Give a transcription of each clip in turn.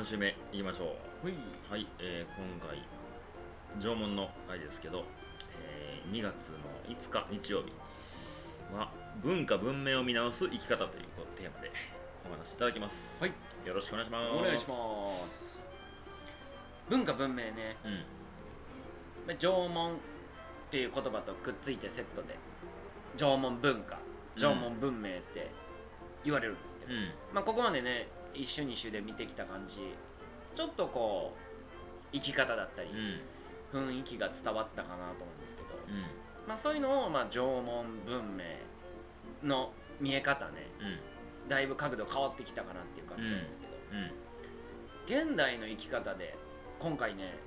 3週目いきましょう。はい、えー今回縄文の回ですけど、えー2月の5日日曜日は文化文明を見直す生き方というテーマでお話しいただきます。はい。よろしくお願いします。お願いします。文化文明ね。うん。まあ縄文っていう言葉とくっついてセットで縄文文化縄文文明って言われるんですけど、うん。まあここまでね一種二種で見てきた感じ。ちょっとこう生き方だったりうん。雰囲気が伝わったかなと思うんですけど、うん。まあそういうのをまあ縄文文明の見え方ね。うん。だいぶ角度変わってきたかなっていう感じなんですけど、うん。現代の生き方で今回ね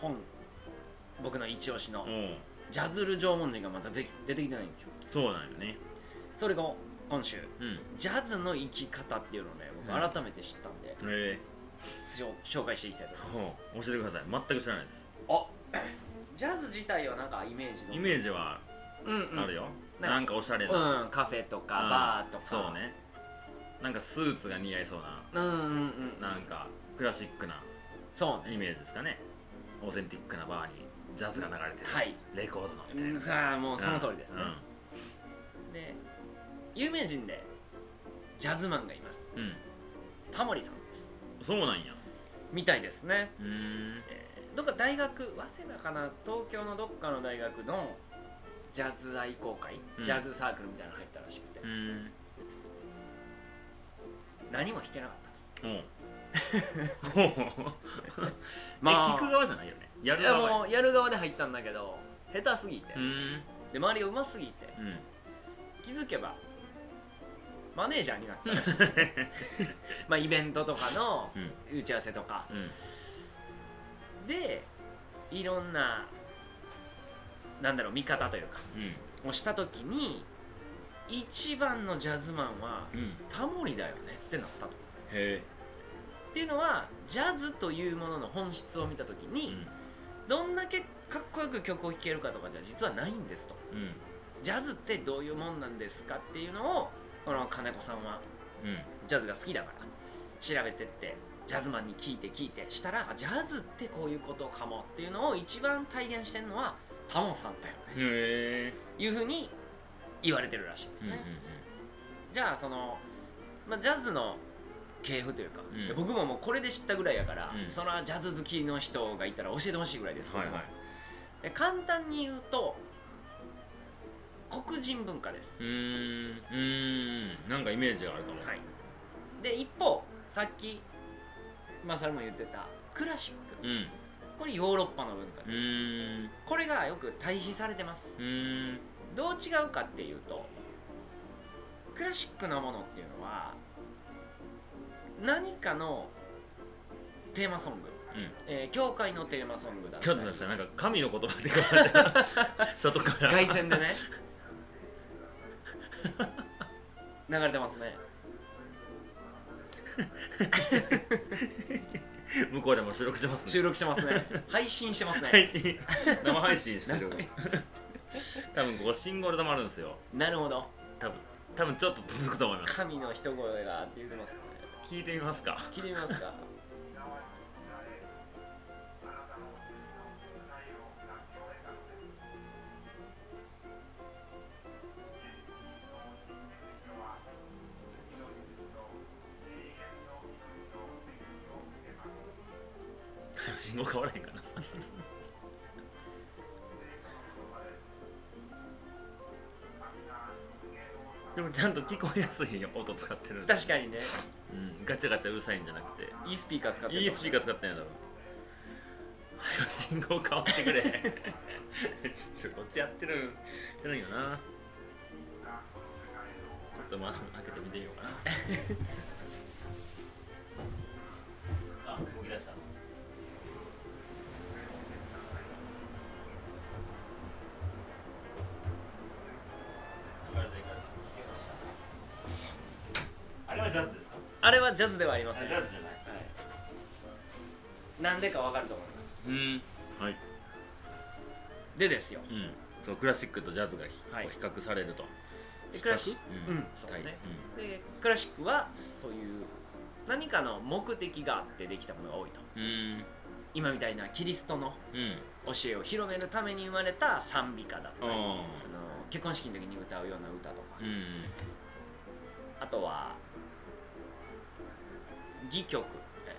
本僕の一押しのジャズル縄文人がまた出てきてないんですよ。そうなんよね。それが今週うん。ジャズの生き方っていうのをね僕うん。改めて知ったんで、え。しょ紹介していきたいとー、思います。教えてください全く知らないです。あ ジャズ自体はなんかイメージの。イメージはうんうん。あるよ、なんかなんかおしゃれな、うんカフェとかうんバーとか。そうね。なんかスーツが似合いそうな。うんうんうんなんかクラシックなそうね。イメージですかね。オーセンティックなバーにジャズが流れてる、はい。レコードのみたいうんなさあもうその通りですね、うで有名人でジャズマンがいます。ん、うん。タモリさんです。そうなんや。みたいですね、うーん。えーどっか大学早稲田かな？東京のどっかの大学のジャズ愛好会、うん。ジャズサークルみたいなの入ったらしくて、うーん。何も弾けなかったと。おう。ほ うまあ。え聞く側じゃないよね。やるい。や側もうやる側で入ったんだけど下手すぎて、うーん。で周りがうますぎて。うん。気づけばマネージャーになってた。らしいまあイベントとかのうん。打ち合わせとか。うん。でいろんななんだろう見方というかうん。をした時に一番のジャズマンはうん。タモリだよねってなったと。へっていうのはジャズというものの本質を見た時えに、どんだけかっこよく曲を弾けるかとかじゃ実はないんですと。うんうん。ジャズってどういうもんなんですかっていうのをこの金子さんは。うん。ジャズが好きだから。調べてってジャズマンに聞いて聞いて。したらあジャズってこういうことかもっていうのを一番体現してるのはタモさんだよね。いうふうに言われてるらしいですね、じゃあその、まあ、ジャズの系譜というか、うん。で僕ももうこれで知ったぐらいやから、うん。そのジャズ好きの人がいたら教えてほしいぐらいですけど、はいはい。で簡単に言うと黒人文化です。う、ーん。うーん。なんかイメージがあるかも。はい、で一方さっきまあそれも言ってたクラシック。うん。これヨーロッパの文化うです、これがよく対比されてます。うーん。どう違うかっていうとクラシックなものっていうのは何かのテーマソング、うん。えー教会のテーマソングだったちょっと待ってなんか神の言葉で 外から。凱旋でね流れてますね。向こうでも収録してますね。収録してますね。配信してますね。配信。生配信してる。多分ここ信号で止まるんですよ。なるほど。多分。多分ちょっと続くと思います。神の一声がって言ってますね。聞いてみますか。聞いてみますか信号変わらへんかな。でもちゃんと聞こえやすいよ音使ってる確かにね。うん、ガチャガチャうるさいんじゃなくて。いいスピーカー使っていいスピーカー使ってんやだろ。早く信号変わってくれ。ちょっとこっちやってるやってるんよな。ちょっと窓開けて見てみようかなはジャズではありません。ジャズじゃない。はい、なんでかわかると思います。うん。はい。でですよ。うん。そうクラシックとジャズがひ、はい。比較されると。でクラシッ比較？クうんうんはい。そうねでクラシックはそういう何かの目的があってできたものが多いと。うん。今みたいなキリストのうん。教えを広めるために生まれた賛美歌だったりああの結婚式の時に歌うような歌とか、ーうん。あとは戯曲、え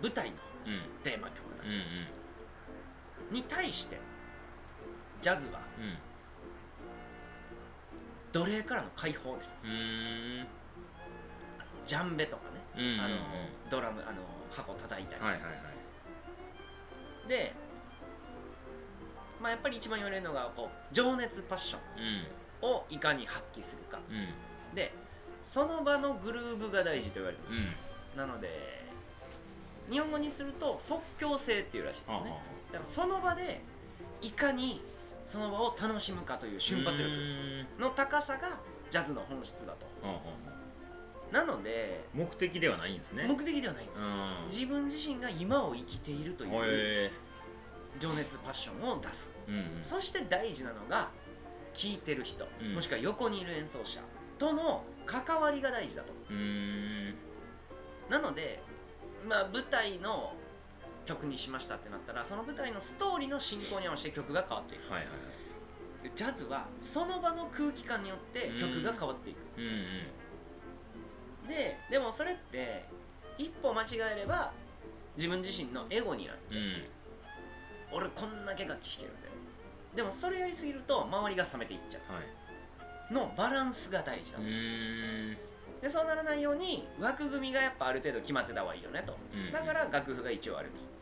ー舞台のうん。テーマ曲だうんうん。に対してジャズはうん。奴隷からの解放です、うん。ジャンベとかね、うんうんあのドラムあの箱叩いたり、はいはいはい。でまあやっぱり一番言われるのがこう情熱パッショうん。ンをいかに発揮するか。うん。でその場のグルーヴが大事と言われてます、うんなので日本語にすると即興性っていうらしいですね。だからその場でいかにその場を楽しむかという瞬発う力ん。の高さがジャズの本質だと。なのであ目的ではないんですね。目的ではないんです。自分自身が今を生きているというへ情熱パッションを出す。えうん。そして大事なのが聴いてる人、うん。もしくは横にいる演奏者との関わりが大事だとなのでまあ舞台の曲にしましたってなったらその舞台のストーリーの進行に合わせて曲が変わっていく。はいはいはい。でジャズはその場の空気感によって曲が変わっていく、うんうん。ででもそれって一歩間違えれば自分自身のエゴになっちゃう、うん。俺こんだけ楽器弾けるぜ。でもそれやりすぎると周りが冷めていっちゃはうのバランスが大事だと、でそうならないように枠組みがやっぱある程度決まってた方がいいよねと、うんだから楽譜が一応あると。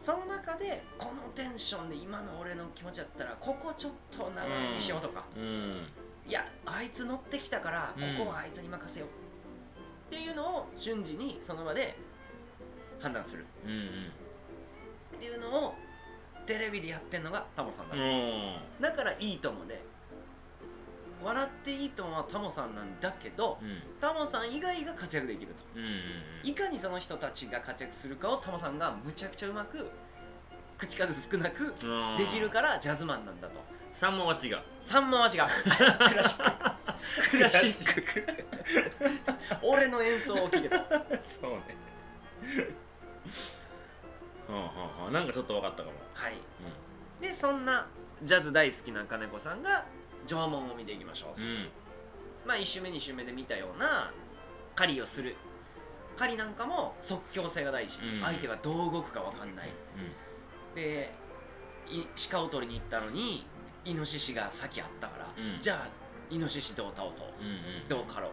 その中でこのテンションで今の俺の気持ちだったらここちょっと長めにしようとか、うん。いやあいつ乗ってきたからここはあいつに任せよう、っていうのを瞬時にその場で判断する。うんうん。っていうのをテレビでやってんのがタモさんだ、うん。だからいいともで笑っていいともはタモさんなんだけどうん。タモさん以外が活躍できると。うんうんいかにその人たちが活躍するかをタモさんがむちゃくちゃうまく口数少なくうんできるからジャズマンなんだと。三問は違う3万は違うク。ラシック。クラシック。俺の演奏を聴けた そうね。はあはあはあ。なんかちょっと分かったかも。はい。うん。でそんなジャズ大好きな金子さんが縄文を見ていきましょう、うん。まあ1周目2周目で見たような狩りをする。狩りなんかも即興性が大事、うん。相手がどう動くか分かんない。でい鹿を取りに行ったのにイノシシが先あったから、うん。じゃあイノシシどう倒そう？うんうんどう狩ろ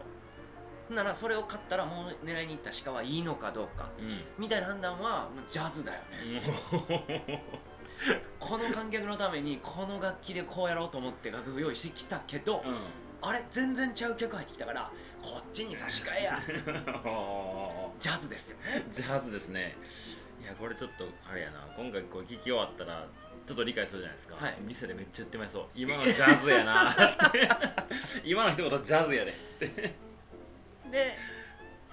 う？ならそれを勝ったらもう狙いに行った鹿はいいのかどうか。うん。みたいな判断はジャズだよね、この観客のためにこの楽器でこうやろうと思って楽譜用意してきたけど、うん。あれ全然ちゃう曲入ってきたからこっちに差し替えや。あ ジャズですよジャズですね。いやこれちょっとあれやな。今回こう聞き終わったらちょっと理解するじゃないですか、はい。店でめっちゃ言ってまいそう。今のジャズやなって。今の一言ジャズやで。っつってで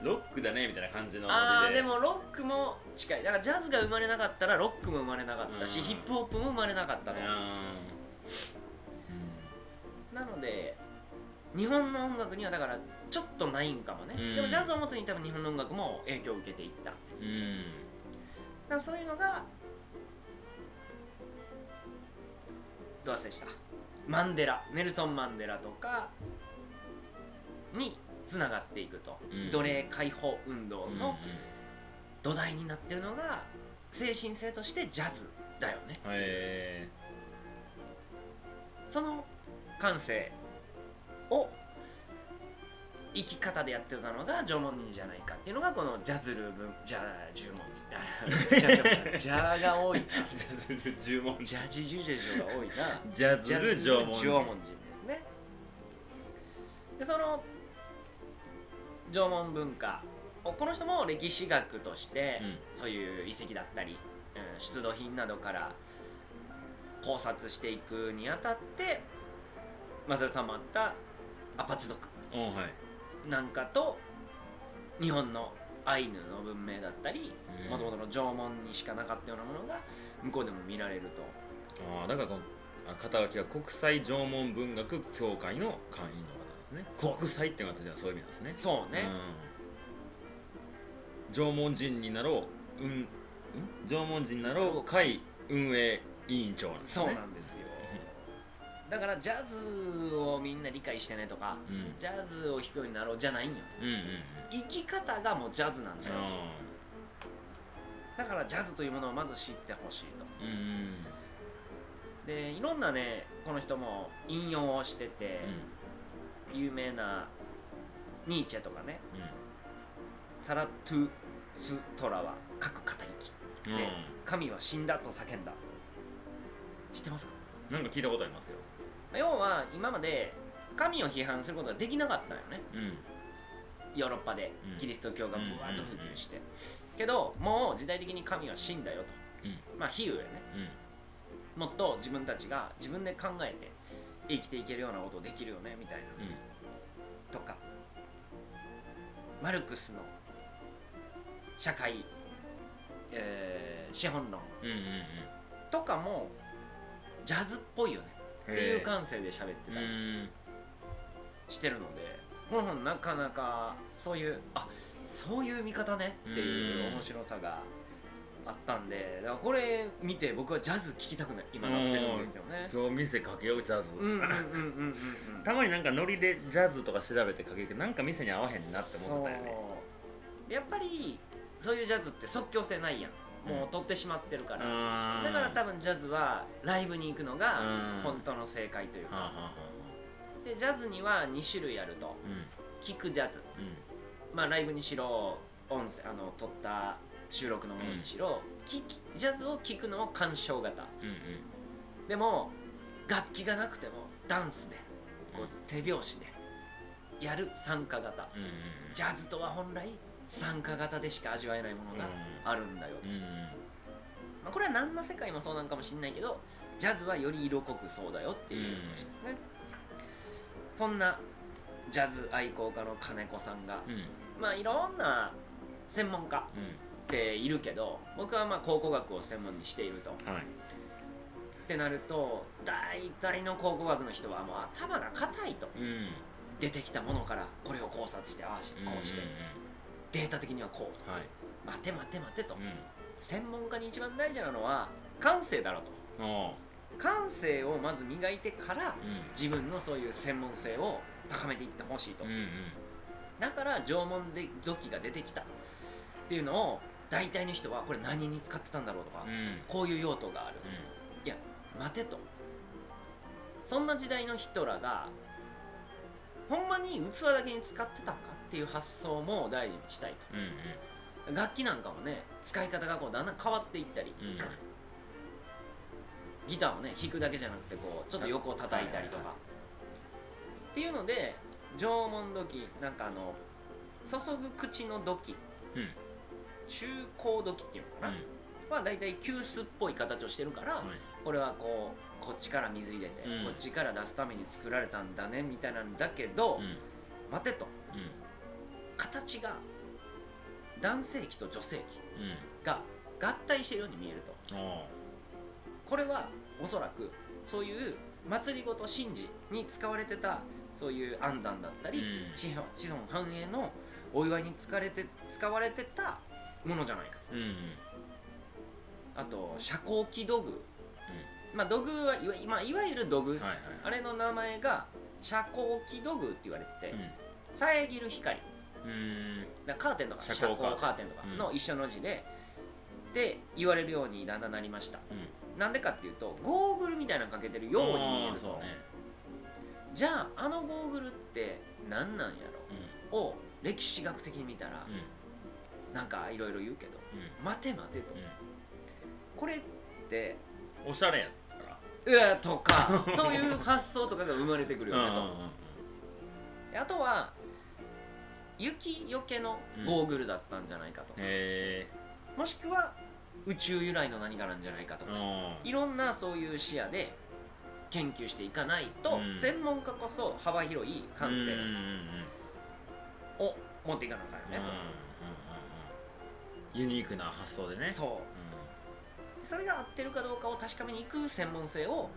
ロックだねみたいな感じのあノリーでもロックも近い。だからジャズが生まれなかったらロックも生まれなかったし、うん。ヒップホップも生まれなかったと、うん。なので日本の音楽にはだからちょっとないんかもね、うん。でもジャズをもとに多分日本の音楽も影響を受けていった。だかうん。らそういうのがどう忘れした。マンデラ。ネルソン・マンデラとかにつながっていくと、うん。奴隷解放運動うんの土台になってるのが精神性としてジャズだよね。へその感性を生き方でやってたのが縄文人じゃないかっていうのがこのジャズルブジャ十文字あジャが多いな。ー ジャズル十文字ジャジジュジェジュが多いな。ジャズル縄文人縄文人ですね。でその縄文文化。をこの人も歴史学として、そういう遺跡だったり、うん出土品などから考察していくにあたってマサルさんもあったアパチ族。なんかと日本のアイヌの文明だったりうんもともとの縄文にしかなかったようなものが向こうでも見られると。ああだからこのあ肩書きが国際縄文文学協会の会員のね。国際っていう。のはそういう意味なん。ですねそうね、縄文人になろう、うん、ん縄文人になろう会運営委員長なんですね。そうなんですよ。だからジャズをみんな理解してねとかうん。ジャズを弾くようになろうじゃないんよ。うんうん生き方がもうジャズなんだよ。うん。だからジャズというものをまず知ってほしいと。うんうん。でいろんなねこの人も引用をしてて、有名なニーチェとかねうんサラトゥストラは各語りきうん。で神は死んだと叫んだ。知ってますか？なんか聞いたことありますよ。要は今まで神を批判することができなかったよね。うん。ヨーロッパでうん。キリスト教がブワーッと普及して、けどもう時代的に神は死んだよと、うん。まあ比喩やね。うん。もっと自分たちが自分で考えて生きていけるようなことをできるよねみたいな。とか。マルクスの社会、えー資本論。うんうんうん。とかもジャズっぽいよね。うんっていう感性で喋ってたりうん。してるので。この本なかなかそういうあそういう見方ねっていう面白さがあったんでだからこれ見て僕はジャズ聴きたくない今なってるんですよね。今日店かけようジャズ、うんうんうんうんうんうん。たまになんかノリでジャズとか調べてかけるけどなんか店に合わへんなって思ってたよね。そう。やっぱりそういうジャズって即興性ないやん。もう取ってしまってるから、あー。だから多分ジャズはライブに行くのがうん。本当の正解というか、はあはあはあでジャズには2種類あると。うん。聴くジャズ。うん。まあライブにしろ音声あの撮った収録のものにしろ、聴きジャズを聴くのを鑑賞型。うんうん。でも楽器がなくてもダンスでこう手拍子でやる参加型。うんうんジャズとは本来参加型でしか味わえないものがあるんだよ。と、うんうん。まあ、これは何の世界もそうなんかもしれないけどジャズはより色濃くそうだよっていう話ですね、そんなジャズ愛好家の金子さんがうんうん。まあいろんな専門家うんっているけど僕はまあ考古学を専門にしているとはい。ってなると大体の考古学の人はもう頭が硬いと。うん。出てきたものからこれを考察してああしてこうして、うんデータ的にはこうはい。待て待て待てと、うん。専門家に一番大事なのは感性だろうと感性をまず磨いてからうん。自分のそういう専門性を高めていってほしいと、うんうん。だから縄文で土器が出てきたっていうのを大体の人はこれ何に使ってたんだろうとか、うん。こういう用途がある、いや待てと。そんな時代の人らがほんまに器だけに使ってたんかっていう発想も大事にしたいうんうん。と楽器なんかもね使い方がこうだんだん変わっていったり、うん。ギターをね弾くだけじゃなくてこうちょっと横を叩いたりとか、っていうので縄文土器なんかあの注ぐ口の土器。うん中高土器っていうのかな、はだいたい急須っぽい形をしてるから、はいこれはこうこっちから水入れて、うん。こっちから出すために作られたんだねみたいなんだけど、うん。待てと。うん。形が男性器と女性器うん。が合体してるように見えると。これはおそらくそういう祭りごと神事に使われてたそういう安産だったり、子孫繁栄のお祝いに使われて使われてたものじゃないかうんうん。あと遮光器土具、まあ土具はいわ,、まあ、いわゆる土具、はいはいあれの名前が遮光器土具って言われてて、う遮る光。んうん。だカーテンとか遮遮光カーテンとかの一緒の字で、で言われるようにだんだんなりました。うん。なんでかっていうとゴーグルみたいなのかけてるように見えると、ね。じゃああのゴーグルって何なんやうん。ろを歴史学的に見たら、うんなんかいろいろ言うけどうん。待て待てと、うこれってんおしゃれやったからとか そういう発想とかが生まれてくるよねと、あとは雪よけのゴーグルだったんじゃないかとか、へもしくは宇宙由来の何かなんじゃないかとえか、いろんなそういう視野で研究していかないと、うん。専門家こそ幅広い感性うんうんうんうん。を持っていかなあかんよねうんうんうんうんユニークな発想でね。と、そう。それが合ってるかどうかを確かめにいく専門性を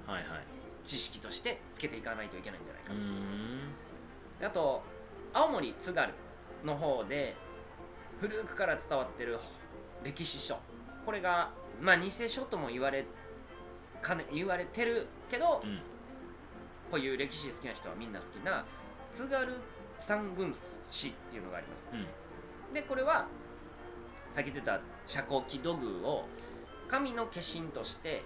知識としてつけていかないといけないんじゃないか。うーん。であと青森津軽の方で古くから伝わってる歴史書。これがまあ偽書とも言われかね言われてるけど、うん。こういう歴史好きな人はみんな好きな津軽三軍史っていうのがあります。うん。でこれはさっき言ってた遮光器土偶を神の化身として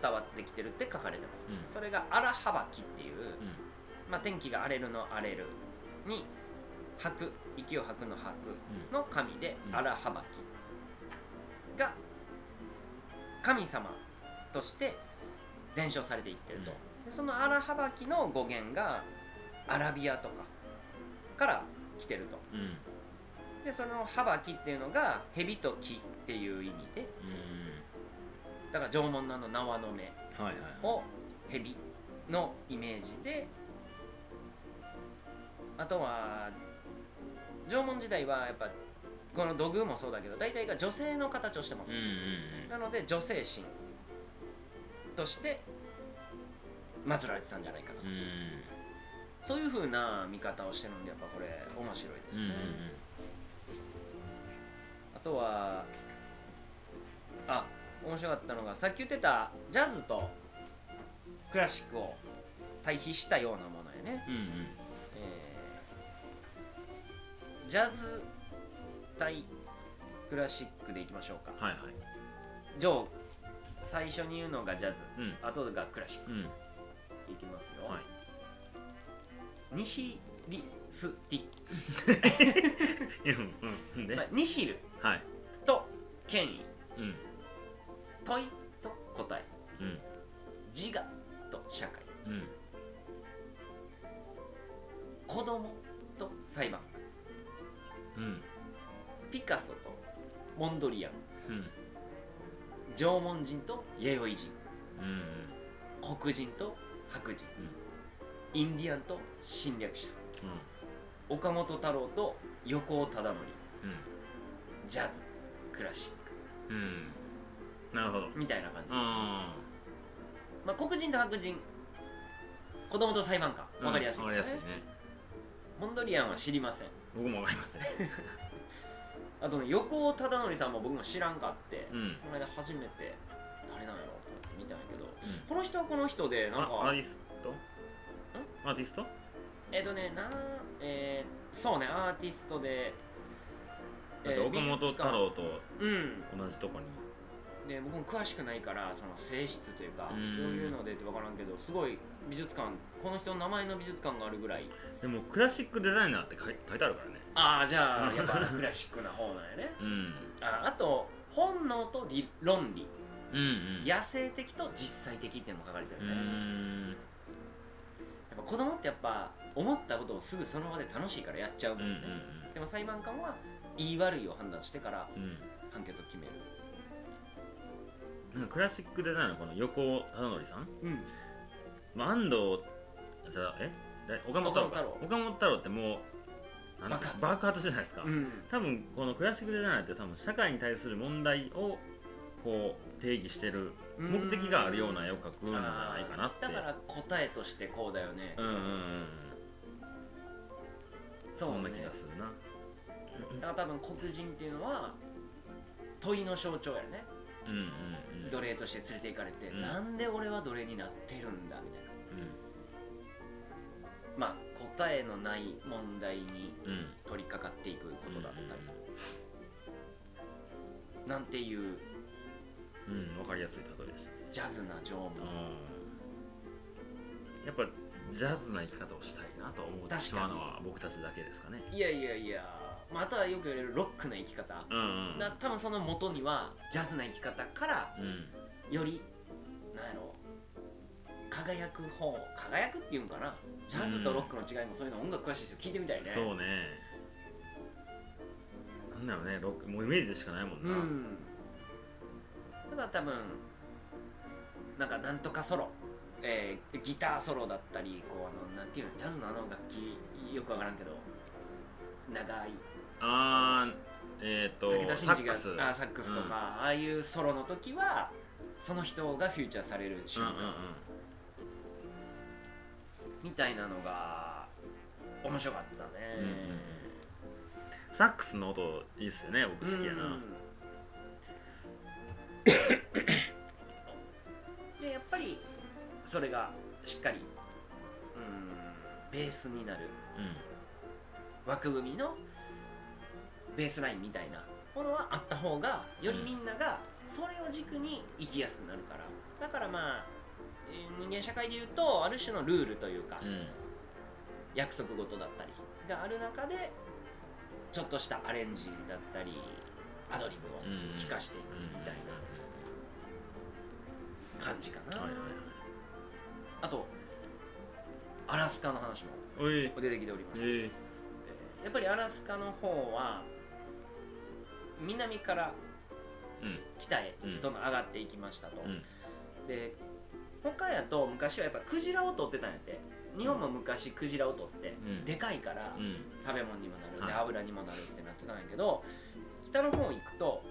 伝わってきてるって書かれてます、うん。それが荒はきっていう、うん。まあ、天気が荒れるの荒れるに吐く息を吐くの吐くの神でうん。荒はきが神様として伝承されていってると、でその荒はきの語源がアラビアとかから来てると。うんでそのはばきっていうのが蛇と木っていう意味で。うんだから縄文のあの縄の目を蛇のイメージであとは縄文時代はやっぱこの土偶もそうだけど大体が女性の形をしてます、なので女性神として祀られてたんじゃないかと、そういう風な見方をしてるんでやっぱこれ面白いですね、うんうんあとはあ面白かったのがさっき言ってたジャズとクラシックを対比したようなものやね、うんうん。えージャズ対クラシックでいきましょうか。はいはい。上最初に言うのがジャズ。うん。後がクラシック。うん。いきますよ、はい。ニヒリスティッうん。うん。でク、まあニヒル。はい。と権威うん。問いと答え。うん。自我と社会。うん。子供と裁判。うん。ピカソとモンドリアン。うん。縄文人と弥生人。うん。黒人と白人、インディアンと侵略者。うん岡本太郎と横尾忠則。うん。ジャズ。クラシック。うん。なるほど。みたいな感じです、あまあ、黒人と白人。子供と裁判官。あわかりやすい,、わかりやすいね。モンドリアンは知りません。僕もわかりません。あとね横尾忠則さんも僕も知らんかって、うん。この間初めて誰なんやろうと思って見たんやけど。この人はこの人でなんあアかーティスト？アーティスト？えっ、とねなんえーそうねアーティストでだって岡本太郎とうん。同じとこに。で僕も詳しくないからその性質というかどううんいうのでって分からんけどすごい美術館この人の名前の美術館があるぐらい。でもクラシックデザイナーって書い書いてあるからね。ああじゃあやっぱクラシックな方なんやね。うん。ああと本能と理論理。うんうん。野生的と実際的っていうのも書かれてうるね、ん。やっぱ子供ってやっぱ思ったことをすぐその場で楽しいからやっちゃうもうんうんん。ね、でも裁判官は言い悪いを判断してからうんうん判決を決める。なんかクラシックデザイナーのこの横尾忠則さん、うん。まあ、安藤え？だ岡本太郎か。岡本太郎。ってもうなんていうの爆発。じゃないですか、うん。多分このクラシックデザイナーって多分社会に対する問題をこう定義してる目的があるような絵を描くんじゃないかなって。だから答えとしてこうだよね、うんうんうんそんなね。気がするなだから多分黒人っていうのは問いの象徴やね。うんうんうん。奴隷として連れて行かれて、うん。なんで俺は奴隷になってるんだみたいな。うん。まあ答えのない問題にうん。取り掛かっていくことだったり、なんていううんうんわかりやすい例えですね。ジャズな縄文うんやっぱジャズな生き方をしたいなと思ってしまうのは僕たちだけですかね。いやいやいや、まあ、あとはよく言われるロックな生き方、うんうん。だ多分その元にはジャズな生き方からうん。よりなんやろ輝く方輝くっていうんかな。ジャズとロックの違いもそういうの音楽詳しい人聞いてみたいね。そうね。なんだろうねロックもうイメージでしかないもんな、うん。だから多分なんかなんとかソロ、えーギターソロだったりこうあのなんていうのジャズのあの楽器よくわからんけど長い。あーえっ、と武田真治がサックス。あサックスとか、ああいうソロの時はその人がフューチャーされる瞬間、うんうんうん。みたいなのが面白かったね、サックスの音いいっすよね僕好きやな、うん。でそれがしっかりうん。ベースになる。枠組みのベースラインみたいなものはあった方がよりみんながそれを軸に生きやすくなるから。だからまあえー人間社会でいうとある種のルールというか、うん。うん約束事だったりがある中でちょっとしたアレンジだったりアドリブをうん。聞かしていくみたいな感じかな、はいはいはいあとアラスカの話も出てきております、ええ。えーやっぱりアラスカの方は南からうん。北へうん。どんどん上がっていきましたと、うん。で他やと昔はやっぱクジラを取ってたんやって。日本も昔クジラを取って、うん。でかいから、うん。食べ物にもなる、ではい。油にもなるってなってたんやけど北の方行くと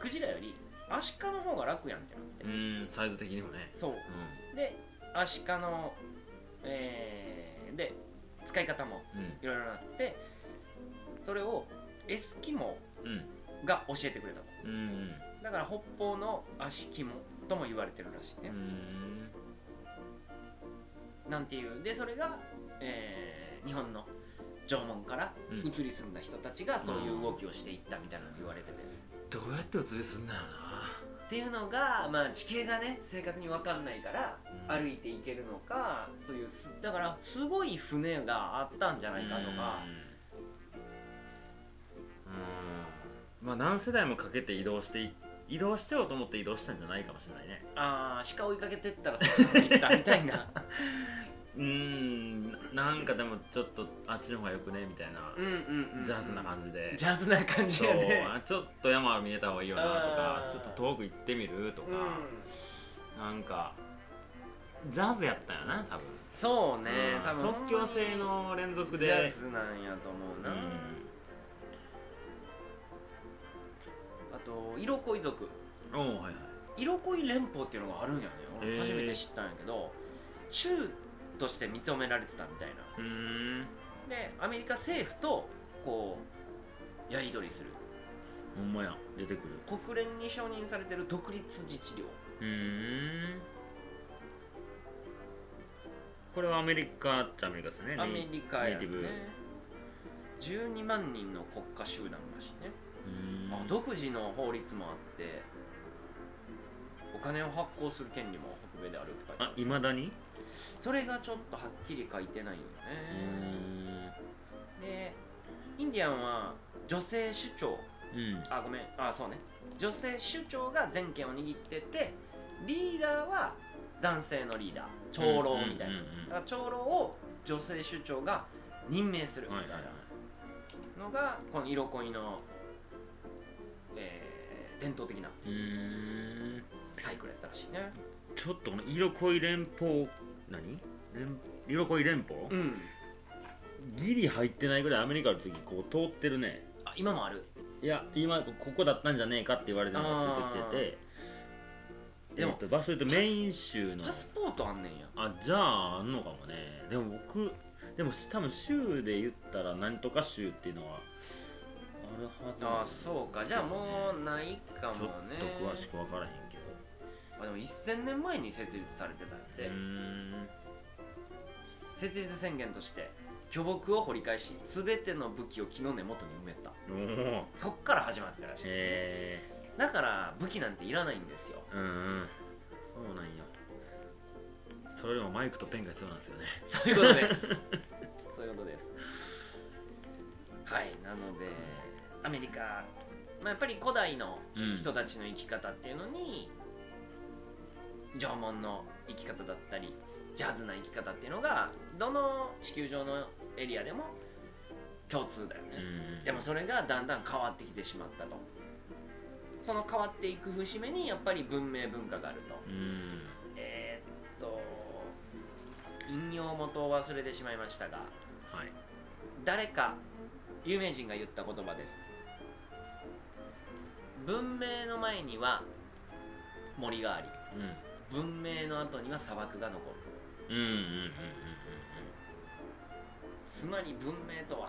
クジラよりアシカの方が楽やんってなって、うんサイズ的にもね。そう。うでアシカの、えーで使い方もん。いろいろなってそれをエスキモうん。が教えてくれたと。うんうん。だから北方のアシキモとも言われてるらしいね。う、ん。なんていう。でそれが、えー日本の縄文からうん。移り住んだ人たちがそういう動きをしていったみたいなのが言われてて、どうやって移りすんだよっていうのが、まあ、地形がね正確に分かんないからな歩いていけるのかそういうすだからすごい船があったんじゃないかとか。うん。まあ何世代もかけて移動してい移動しちゃおうと思って移動したんじゃないかもしれないね。ああ鹿追いかけてったらそっちに行ったみたいな うーんなんかでもちょっとあっちの方がよくねみたいなジャズな感じで。ジャズな感じやね。あちょっと山見えた方がいいよなとかちょっと遠く行ってみるとか、うん。なんかジャズやったよな多分。そうねうん。多分。即興性の連続で。ジャズなんやと思うな、うん。あとイロコイ族。おおはいはい。イロコイ連邦っていうのがあるんやね。俺初めて知ったんやけど州として認められてたみたいな。でアメリカ政府とこうやり取りする。ほんまや出てくる。国連に承認されてる独立自治領。うーん。これはアメリカっちゃアメリカですね。アメリカやね。ネイティブ。12万人の国家集団らしいね、あ、独自の法律もあってお金を発行する権利も北米であるって書いてある。あいまだに？それがちょっとはっきり書いてないようねでインディアンは女性首長。うん。あごめん。あそうね。女性首長が全権を握っててリーダーは男性のリーダー。長老みたいな、だから長老を女性首長が任命する。みたいなのがこの色恋の、えー伝統的なサイクルやったらしいね。ちょっとこの色恋連邦何？連色恋連邦、うん。ギリ入ってないぐらいアメリカの時こう通ってるね。あ今もある？いや今ここだったんじゃねえかって言われてるのが出てきてて。でもえっと場所言うとメイン州の。パスポートあんねんや。あじゃああんのかもね。でも僕でも多分州で言ったら何とか州っていうのはあるはずなんあそうか。じゃあもうないかもちょっねと詳しく分からへんけど。あでも1000年前に設立されてたんうやって、設立宣言として巨木を掘り返し全ての武器を木の根元に埋めた。そっから始まったらしいです、へだから武器なんていらないんですよ。えうんうん。そうなんよそれよりもマイクとペンが必要なんですよね。そういうことです。そういうことです。はいなのでアメリカ、まあ、やっぱり古代のうん。人たちの生き方っていうのに、縄文の生き方だったりジャズな生き方っていうのがどの地球上のエリアでも共通だよね、うん。でもそれがだんだん変わってきてしまったと。その変わっていく節目にやっぱり文明文化があると。うん。えーっと引用元を忘れてしまいましたがはい。誰か有名人が言った言葉です。文明の前には森があり文明の後には砂漠が残る。うんうんうんうんうん。つまり文明とは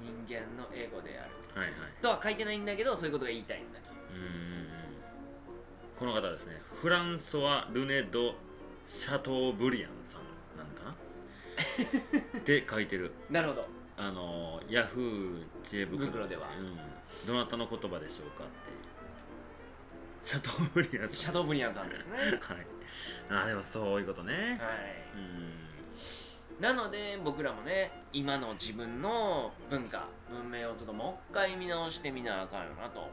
人間のエゴである。はいはい。とは書いてないんだけどそういうことが言いたいんだとうーんこの方ですね。フランソワ・ルネ・ド・シャトーブリアンさんなのかな？って書いてる。なるほど。あのヤフー知恵袋袋では。うん、どなたの言葉でしょうかっていうシャトーブリアンさん。シャドーブリアンさんですね。はい。あでもそういうことね。はい。うん。なので僕らもね今の自分の文化文明をちょっともう一回見直してみなあかんよなと。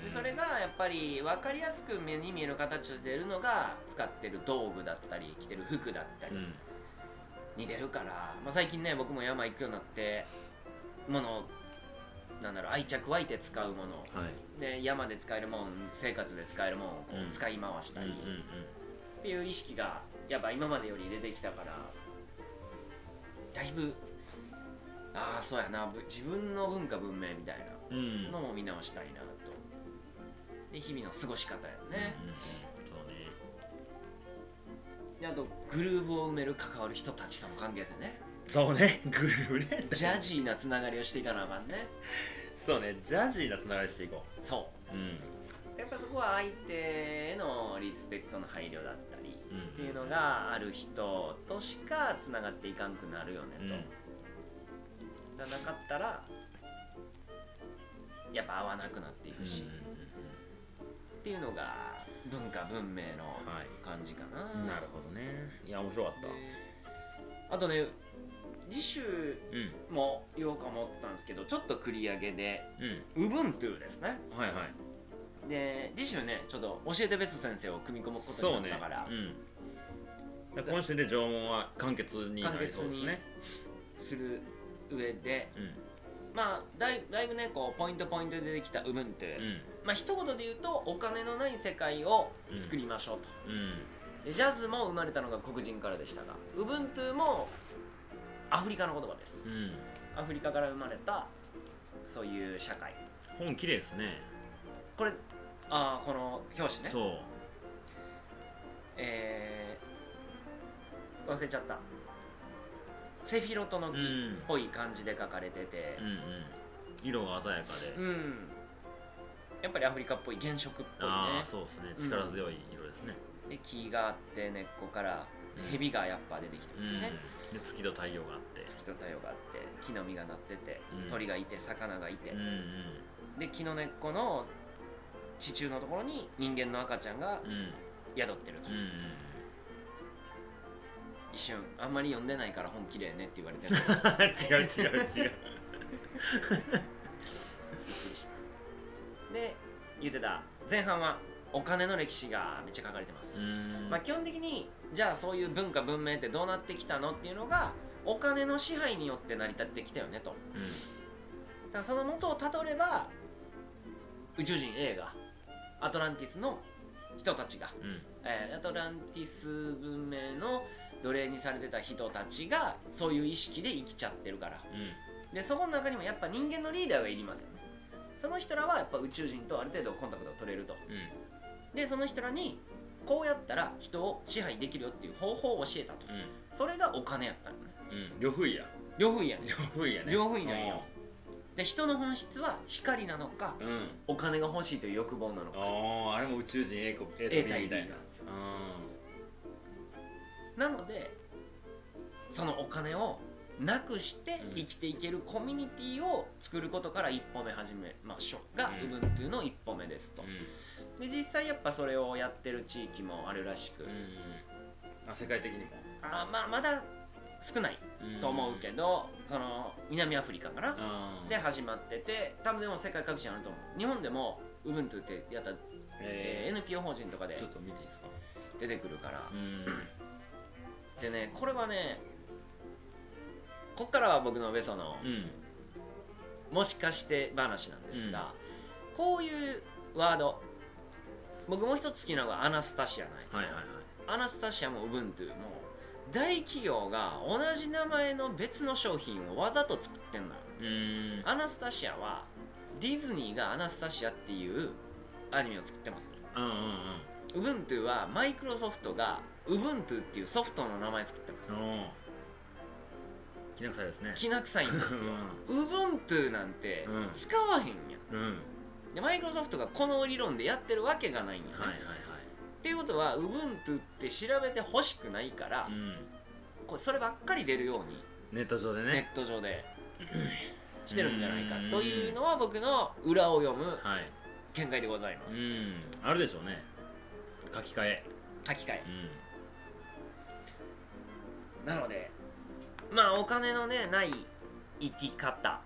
うん。でそれがやっぱり分かりやすく目に見える形として出るのが使ってる道具だったり着てる服だったりうん。に出るから、まあ、最近ね僕も山行くようになってものなんだろう愛着湧いて使うもの。はい。で山で使えるもん生活で使えるもんをこう使い回したり。うんうんうん。っていう意識がやっぱ今までより出てきたからだいぶああそうやなぶ自分の文化文明みたいうん。なのも見直したいなと。で日々の過ごし方やね、うんうんうん。そうね。であとグルーブを埋める関わる人たちとの関係性ねそうね。グルージャジーなつながりをしていかなあかんね。そうね。ジャジーなつながりしていこそう。うん。やっぱそこは相手へのリスペクトの配慮だったりうん。っていうのがある人としかつながっていかんくなるよねと、うん。じゃなかったらやっぱ合わなくなっていくし、っていうのが文化文明のはい。感じかな、なるほどね。いや面白かった。であとね次週うんも言おうか思ったんですけどちょっと繰り上げでうん。Ubuntu ですね。はいはい。で次週ねちょっと教えてベス先生を組み込むことになったから、うん。今週で縄文は簡潔になりそうですね。する上でうん。まあだいだいぶねこうポイントポイントで出てきた Ubuntu、うん。まあ一言で言うとお金のない世界を作りましょうと、うん。でジャズも生まれたのが黒人からでしたが Ubuntu もアフリカの言葉です。うん。アフリカから生まれたそういう社会。本綺麗ですね。これああこの表紙ね。そう。えー、忘れちゃった。セフィロトの木っうんぽい感じで書かれてて。うんうん。色が鮮やかで。うん、やっぱりアフリカっぽい原色っぽいああねそうですね。うん力強い色ですね。で木があって根っこからうん。蛇がやっぱ出てきてうんますね、で月と太陽があって。月と太陽があって木の実がなってて、うん。鳥がいて魚がいて、うんうん。で木の根っこの地中のところに人間の赤ちゃんがうん。宿ってると、うんうん。一瞬あんまり読んでないから本綺麗ねって言われてる。違う違う違う。で言ってた。前半はお金の歴史がめっちゃ書かれてます、うん。まあ、基本的にじゃあそういう文化文明ってどうなってきたのっていうのがお金の支配によって成り立ってきたよねと。だうんからその元をたどれば宇宙人 A がアトランティスの人たちが、うん。えーアトランティス文明の奴隷にされてた人たちがそういう意識で生きちゃってるから。うん。でそこの中にもやっぱ人間のリーダーがいりますよねその人らはやっぱ宇宙人とある程度コンタクトを取れると。うん。でその人らにこうやったら人を支配できるよっていう方法を教えたと。うん。それがお金やったのね。うん。呂不韋や。両方いいやね。呂不韋やね。両方いいなんよ。で人の本質は光なのかうん。お金が欲しいという欲望なのか。あああれも宇宙人 A と A と A B 対みたいななんですよう。なのでそのお金をなくしてうん。生きていけるコミュニティを作ることから一歩目始めましょうがうん。Ubuntu の一歩目ですと。んで実際やっぱそれをやってる地域もあるらしく。うんあ世界的にも。あまあまだ少ないと思うけどその南アフリカかなで始まってて多分でも世界各地にあると思う。日本でも Ubuntu ってやった、えーえ NPO 法人とかでーちょっと見ていいですか？出てくるから。うん。でねこれはねこっからは僕のベソのうん。もしかして話なんですが、こういうワード僕もう一つ好きなのがアナスタシアないはいはいはい。アナスタシアも Ubuntu も大企業が同じ名前の別の商品をわざと作ってんのよ。うん。アナスタシアはディズニーがアナスタシアっていうアニメを作ってます。うんうんうん。Ubuntu はマイクロソフトが Ubuntu っていうソフトの名前作ってます。きな臭いですね。きな臭いんですよ。Ubuntu なんてうん。使わへんやんうん。うんでマイクロソフトがこの理論でやってるわけがないんやね、はいはいはい。っていうことは Ubuntu って調べてほしくないから、うん。これそればっかり出るようにネット上でネねット上で してるんじゃないか。というのは僕の裏を読むはい。見解でございます。うん。あるでしょうね。書き換え。書き換え。うん。なのでまあお金のねない生き方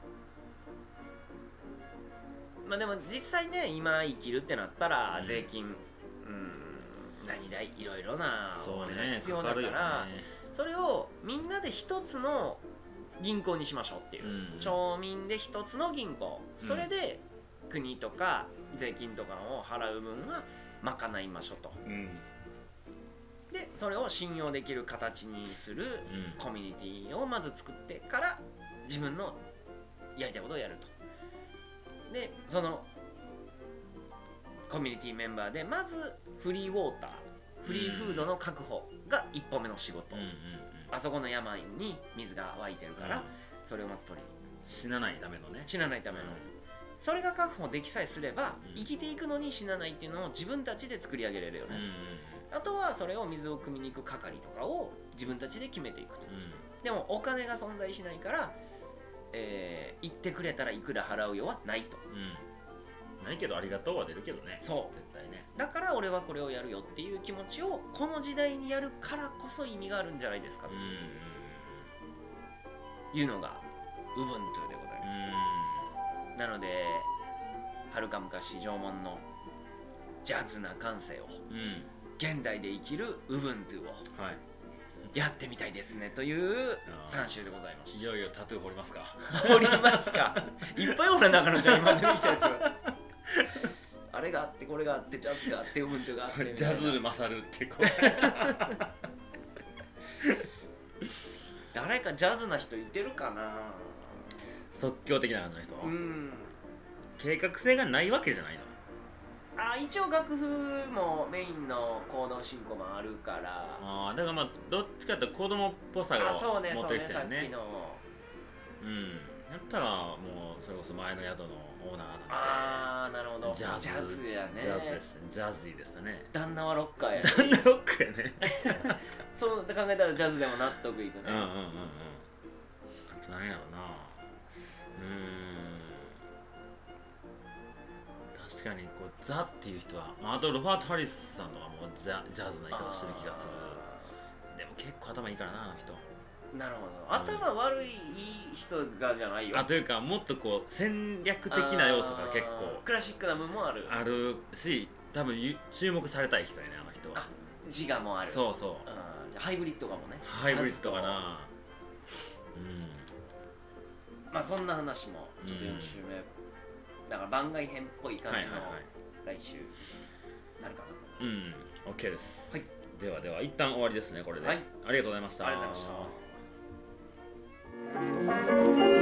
まあでも実際ね今生きるってなったらうん。税金うん何代いろいろなおそう金がね必要だかかかるよね。らそれをみんなで一つの銀行にしましょうっていう、うん。町民で一つの銀行。うん。それで国とか税金とかを払う分は賄いましょうと。うん。でそれを信用できる形にするうん。コミュニティをまず作ってから自分のやりたいことをやるとでそのコミュニティメンバーでまずフリーウォーターフリーフードの確保が一歩目の仕事、うんうんあそこの山に水が湧いてるから、うん。それをまず取りに死なないためのね。死なないための、それが確保できさえすれば、うん。生きていくのに死なないっていうのを自分たちで作り上げれるよね、うんうん。あとはそれを水を汲みに行く係とかを自分たちで決めていくと。うん。でもお金が存在しないから、えー言ってくれたらいくら払うよはないと。うん。ないけどありがとうは出るけどね。そう。絶対ね。だから俺はこれをやるよっていう気持ちをこの時代にやるからこそ意味があるんじゃないですかと。いうのが Ubuntu でございます、なのではるか昔縄文のジャズな感性をうん。うん現代で生きる Ubuntu をはいやってみたいですねというあー。3週でございましいよいよタトゥー彫りますか。た掘りますか。いっぱいおらなあかんのじゃん今出てきたやつが あれがあってこれがあってジャズがあって Ubuntu があってジャズル勝るってこう誰かジャズな人いてるかな。即興的な感じの人、うん。計画性がないわけじゃないのあ一応楽譜もメインの行動進行もあるから。ああだからまあどっちかっていうと子供っぽさをあそうね持ってそうねさっる人やねきの。うん。やったらもうそれこそ前の宿のオーナーなんて。ああなるほど。ジャズ。やね。ジャズでしたね。ジャズでしたね。旦那はロッカーやダンナロックやね。そう考えたらジャズでも納得いくね、うんうんうんうん。あと何やろなザっていう人はまああとロバート・ハリスさんとかもザジャズな言い方してる気がする。でも結構頭いいからなあの人。なるほど。頭悪い人がじゃないよ。あというかもっとこう戦略的な要素が結構クラシックな部分もある。あるし多分ゆ注目されたい人やねあの人は。あ自我もある。そうそう。じゃあハイブリッドかもね。ハイブリッドかな。うん。とまあそんな話もちょっとうん。4週目、だから番外編っぽい感じのはいはいはい来週なるかなと思います。うん、OK です。はい。ではでは一旦終わりですねこれで、はい、ありがとうございましたありがとうございました